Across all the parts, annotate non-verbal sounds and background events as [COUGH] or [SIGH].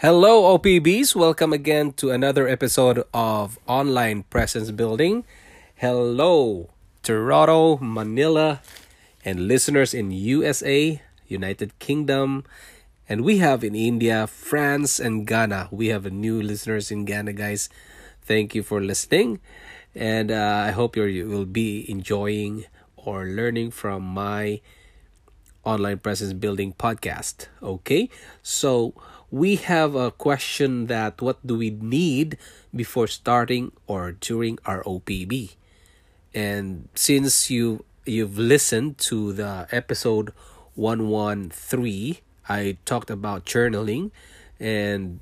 Hello, OPBs. Welcome again to another episode of Online Presence Building. Hello, Toronto, Manila, and listeners in USA, United Kingdom, and we have in India, France, and Ghana. We have new listeners in Ghana, guys. Thank you for listening, and uh, I hope you will be enjoying or learning from my online presence building podcast. Okay, so we have a question that what do we need before starting or during our OPB? And since you you've listened to the episode 113, I talked about journaling and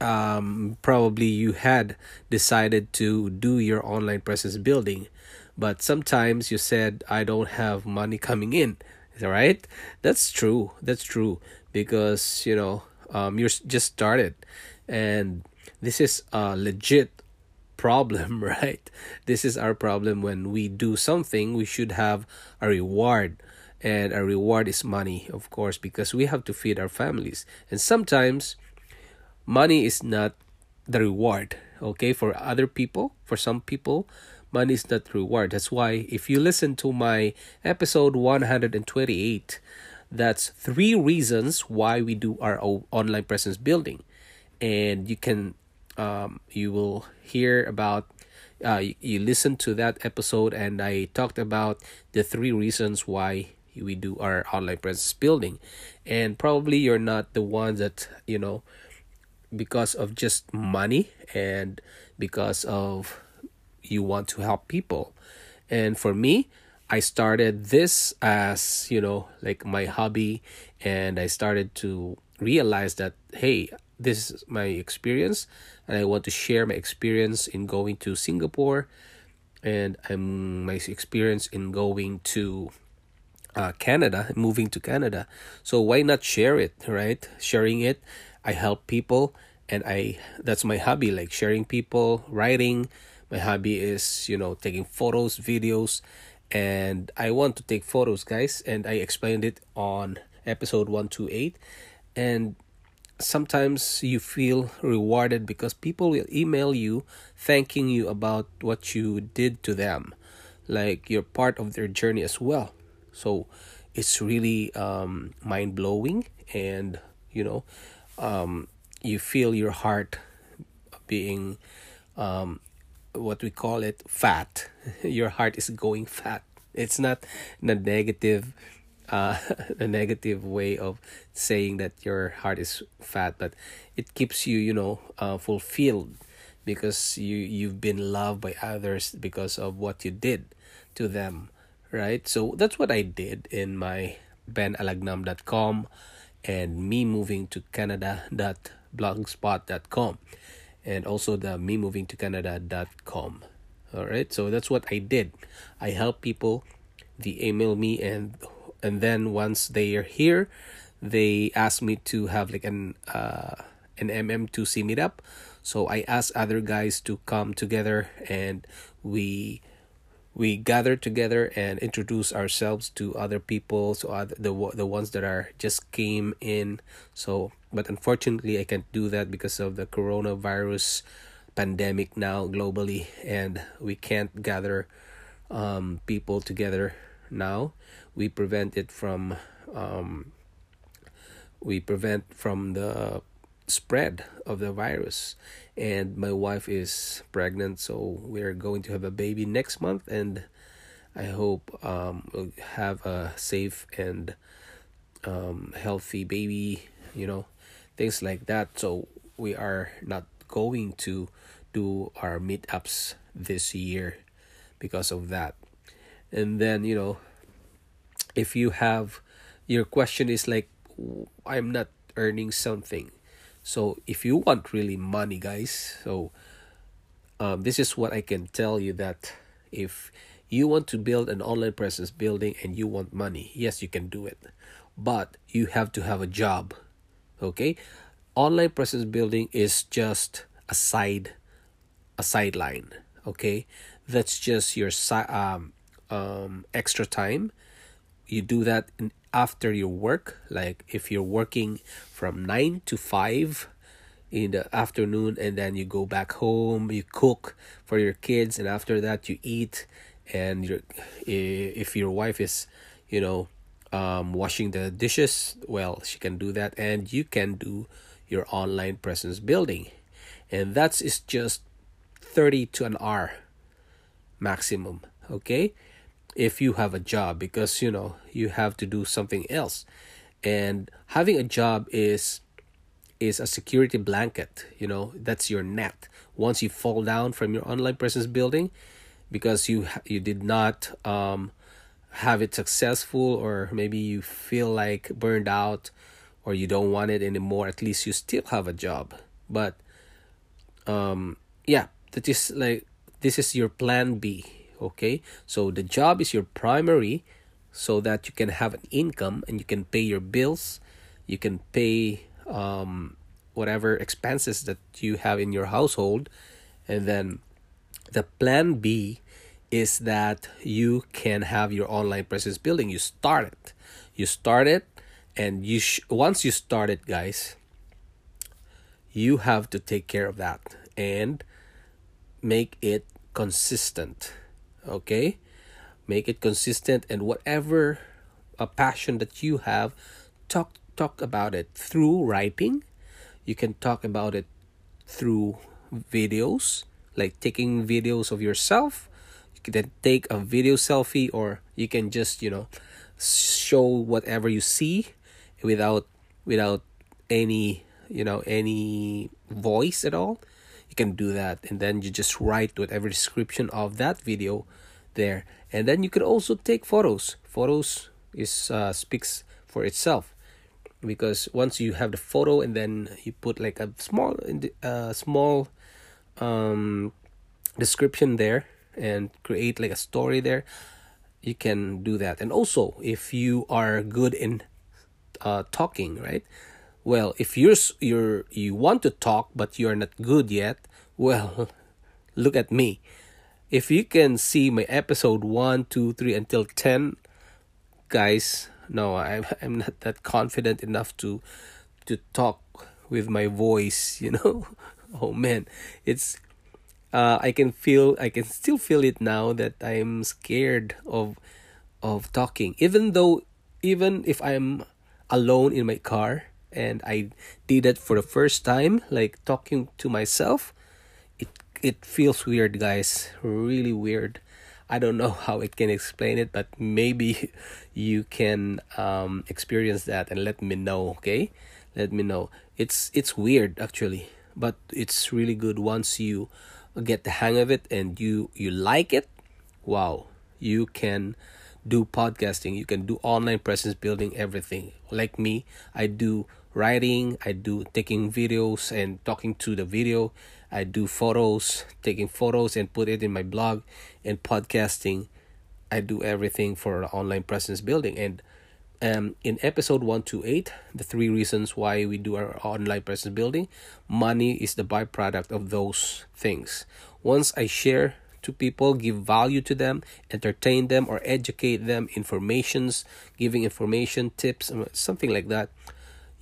um, probably you had decided to do your online presence building, but sometimes you said, I don't have money coming in. Right, that's true. That's true. Because you know um, you're just started. And this is a legit problem [LAUGHS] right? This is our problem. When we do something we should have a reward. And a reward is money of course because we have to feed our families. And sometimes money is not the reward okay for other people for some people money is not reward that's why if you listen to my episode 128 that's three reasons why we do our online presence building. And you can um, you will hear about uh, you, you listen to that episode and i talked about the three reasons why we do our online presence building. And probably you're not the ones that you know because of just money and because of you want to help people and for me I started this as, you know, like my hobby and I started to realize that hey, this is my experience and I want to share my experience in going to Singapore and I'm my experience in going to uh, Canada, moving to Canada. So why not share it, right? Sharing it, I help people and I that's my hobby like sharing people, writing. My hobby is, you know, taking photos, videos and I want to take photos, guys, and I explained it on episode 128. And sometimes you feel rewarded because people will email you thanking you about what you did to them, like you're part of their journey as well. So it's really um, mind blowing, and you know, um, you feel your heart being um, what we call it fat. [LAUGHS] Your heart is going fat. It's not a negative uh [LAUGHS] a negative way of saying that your heart is fat but it keeps you you know uh, fulfilled because you you've been loved by others because of what you did to them right? So that's what i did in my benalagnam.com and me moving to canada.blogspot.com and also the me moving to canada.com all right so that's what i did. I help people they email me and and then once they are here they ask me to have like an uh an mm2c meetup. So i ask other guys to come together and we we gather together and introduce ourselves to other people so other, the the ones that are just came in. So but unfortunately I can't do that because of the coronavirus pandemic now globally and we can't gather um, people together now. We prevent it from um, we prevent from the spread of the virus. And my wife is pregnant so we're going to have a baby next month and i hope um, we'll have a safe and um, healthy baby you know things like that. So we are not going to do our meetups this year because of that. And then you know if you have your question is like i'm not earning something So if you want really money, guys, so um, this is what I can tell you that if you want to build an online presence building and you want money, yes, you can do it, but you have to have a job. Okay, online presence building is just a side, a sideline. Okay, that's just your si- um, um extra time. You do that in, after your work, like if you're working from nine to five in the afternoon and then you go back home you cook for your kids and after that you eat and your if your wife is you know um, washing the dishes well she can do that and you can do your online presence building. And that's is just 30 to an hour maximum okay if you have a job because you know you have to do something else. And having a job is is a security blanket you know that's your net. Once you fall down from your online presence building because you you did not um, have it successful or maybe you feel like burned out or you don't want it anymore at least you still have a job. But um yeah that is like this is your plan b okay? So the job is your primary so that you can have an income and you can pay your bills. You can pay um, whatever expenses that you have in your household. And then the plan b is that you can have your online presence building. You start it. You start it and you sh- once you start it guys you have to take care of that and make it consistent okay? Make it consistent and whatever a passion that you have talk talk about it through writing. You can talk about it through videos like taking videos of yourself. You can then take a video selfie or you can just you know show whatever you see without without any you know any voice at all you can do that. And then you just write whatever description of that video there. And then you can also take photos. Photos is uh, speaks for itself. Because once you have the photo and then you put like a small uh, small um, description there and create like a story there you can do that. And also if you are good in uh, talking right well if you're you're you want to talk but you're not good yet well [LAUGHS] look at me. If you can see my episode 1 2 3 until 10 guys no i'm [LAUGHS] i'm not that confident enough to to talk with my voice [LAUGHS] you know? Oh man. It's uh i can feel i can still feel it now that i'm scared of of talking. Even though even if i'm alone in my car and i did it for the first time like talking to myself it it feels weird guys really weird I don't know [LAUGHS] how it can explain it, but maybe [LAUGHS] you can um, experience that and let me know. Okay, let me know. It's it's weird actually, but it's really good once you get the hang of it and you you like it. Wow, you can do podcasting. You can do online presence building. Everything like me, I do writing. I do taking videos and talking to the video I do photos, taking photos and put it in my blog and podcasting. I do everything for online presence building. And um, in episode 128, the three reasons why we do our online presence building, money is the byproduct of those things. Once I share to people, give value to them, entertain them, or educate them, informations, giving information, tips, something like that,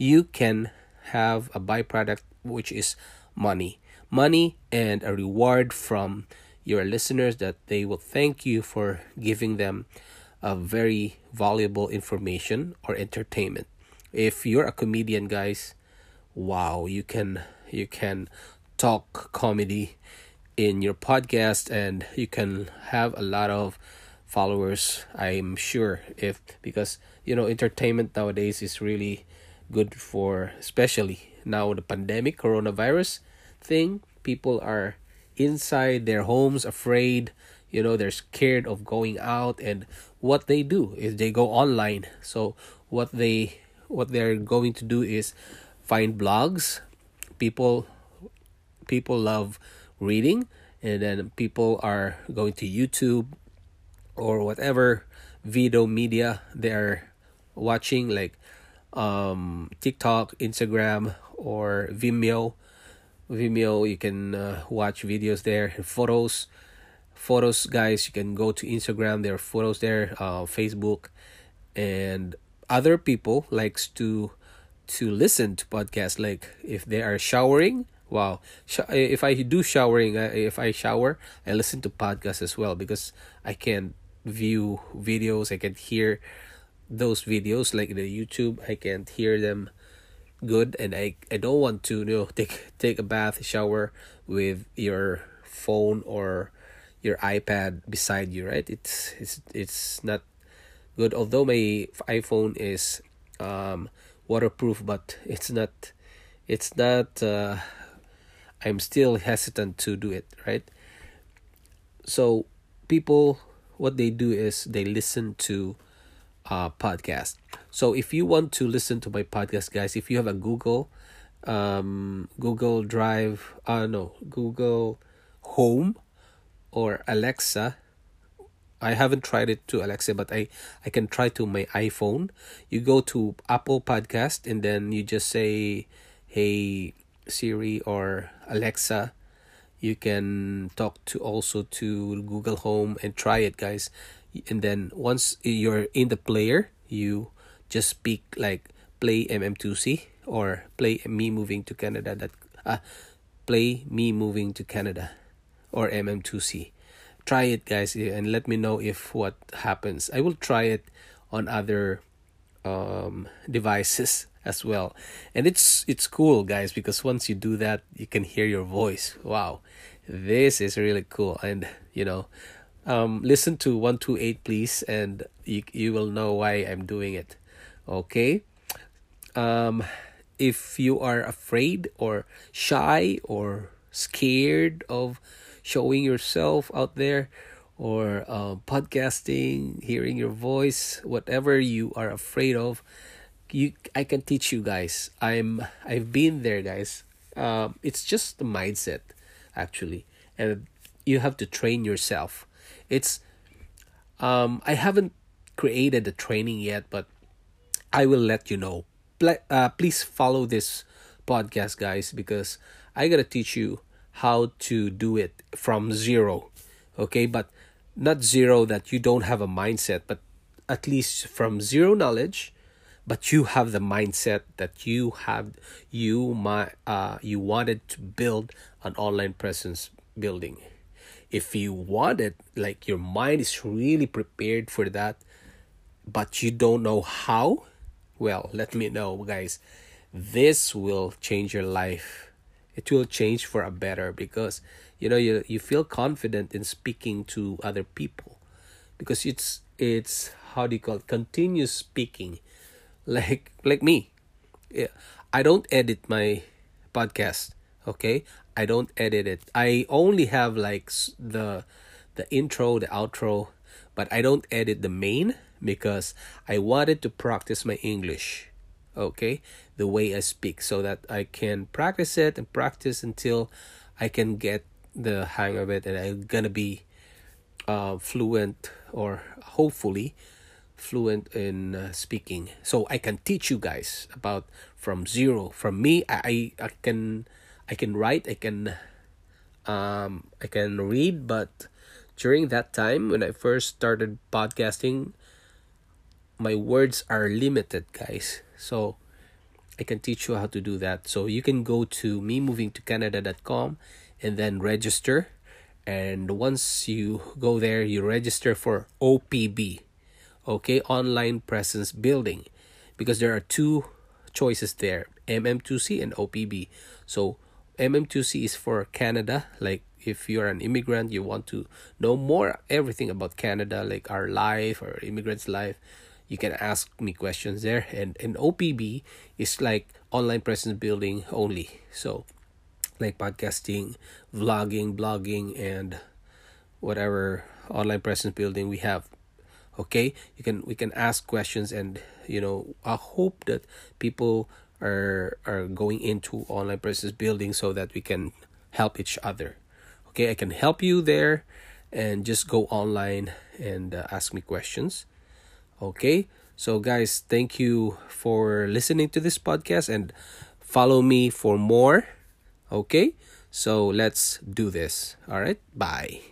you can have a byproduct which is money money and a reward from your listeners that they will thank you for giving them a very valuable information or entertainment. If you're a comedian, guys, wow, you can you can talk comedy in your podcast and you can have a lot of followers i'm sure if because you know entertainment nowadays is really good for especially now the pandemic coronavirus thing. People are inside their homes afraid, you know, they're scared of going out and what they do is they go online. So what they what they're going to do is find blogs, people people love reading and then people are going to youtube or whatever video media they're watching like um tiktok instagram or vimeo. Vimeo you can uh, watch videos there. Photos photos guys you can go to instagram. There are photos there uh, facebook. And other people likes to to listen to podcasts. Like if they are showering wow. If i do showering if i shower i listen to podcasts as well because i can view videos i can hear those videos like the youtube i can't hear them good and i i don't want to you know [LAUGHS] take take a bath shower with your phone or your ipad beside you right? It's it's it's not good. Although my iphone is um waterproof but [LAUGHS] it's not it's not uh i'm still hesitant to do it right? So people what they do is they listen to uh podcast so if you want to listen to my podcast guys if you have a google um google drive uh no google home or alexa I haven't tried it to Alexa, but I, I can try to my iPhone. You go to Apple Podcast and then you just say, "Hey Siri" or Alexa. You can talk to also to Google Home and try it, guys. And then once you're in the player, you just speak like play MM2C or play me moving to Canada. That uh, play me moving to Canada or MM2C try it guys and let me know if what happens. I will try it on other um, devices [LAUGHS] as well. And it's it's cool guys because once you do that you can hear your voice. Wow. This is really cool. And you know um, listen to 128 please and you, you will know why i'm doing it okay um, if you are afraid or shy or scared of showing yourself out there or uh, podcasting, hearing your voice, whatever you are afraid of, you I can teach you guys. I'm I've been there, guys. Um, it's just the mindset, actually, and you have to train yourself. It's um, I haven't created the training yet, but I will let you know. Ple- Uh, please follow this podcast, guys, because I gotta teach you how to do it from zero okay but not zero that you don't have a mindset but at least from zero knowledge but you have the mindset that you have you my uh you wanted to build an online presence building if you want it like your mind is really prepared for that but you don't know how well let me know guys. This will change your life. It will change for a better because you know you you feel confident in speaking to other people because it's it's how do you call it? Continuous speaking. Like like me. Yeah, i don't edit my podcast okay i don't edit it. I only have like the the intro the outro but i don't edit the main because i wanted to practice my english okay the way i speak so that i can practice it and practice until i can get the hang of it and i'm gonna be uh, fluent or hopefully fluent in uh, speaking. So i can teach you guys about from zero. From me i i can i can write i can um i can read but during that time when i first started podcasting my words are limited guys so I can teach you how to do that. So you can go to memovingtocanada.com and then register. And once you go there, you register for OPB, okay, online presence building, because there are two choices there MM2C and OPB. So MM2C is for Canada, like if you're an immigrant, you want to know more everything about Canada, like our life or immigrants' life you can ask me questions there. And and opb is like online presence building only. So like podcasting vlogging blogging and whatever online presence building we have. Okay? You can we can ask questions and you know i hope that people are are going into online presence building so that we can help each other. Okay, I can help you there and just go online and uh, ask me questions. Okay, so guys, thank you for listening to this podcast and follow me for more. Okay, so let's do this. All right, bye.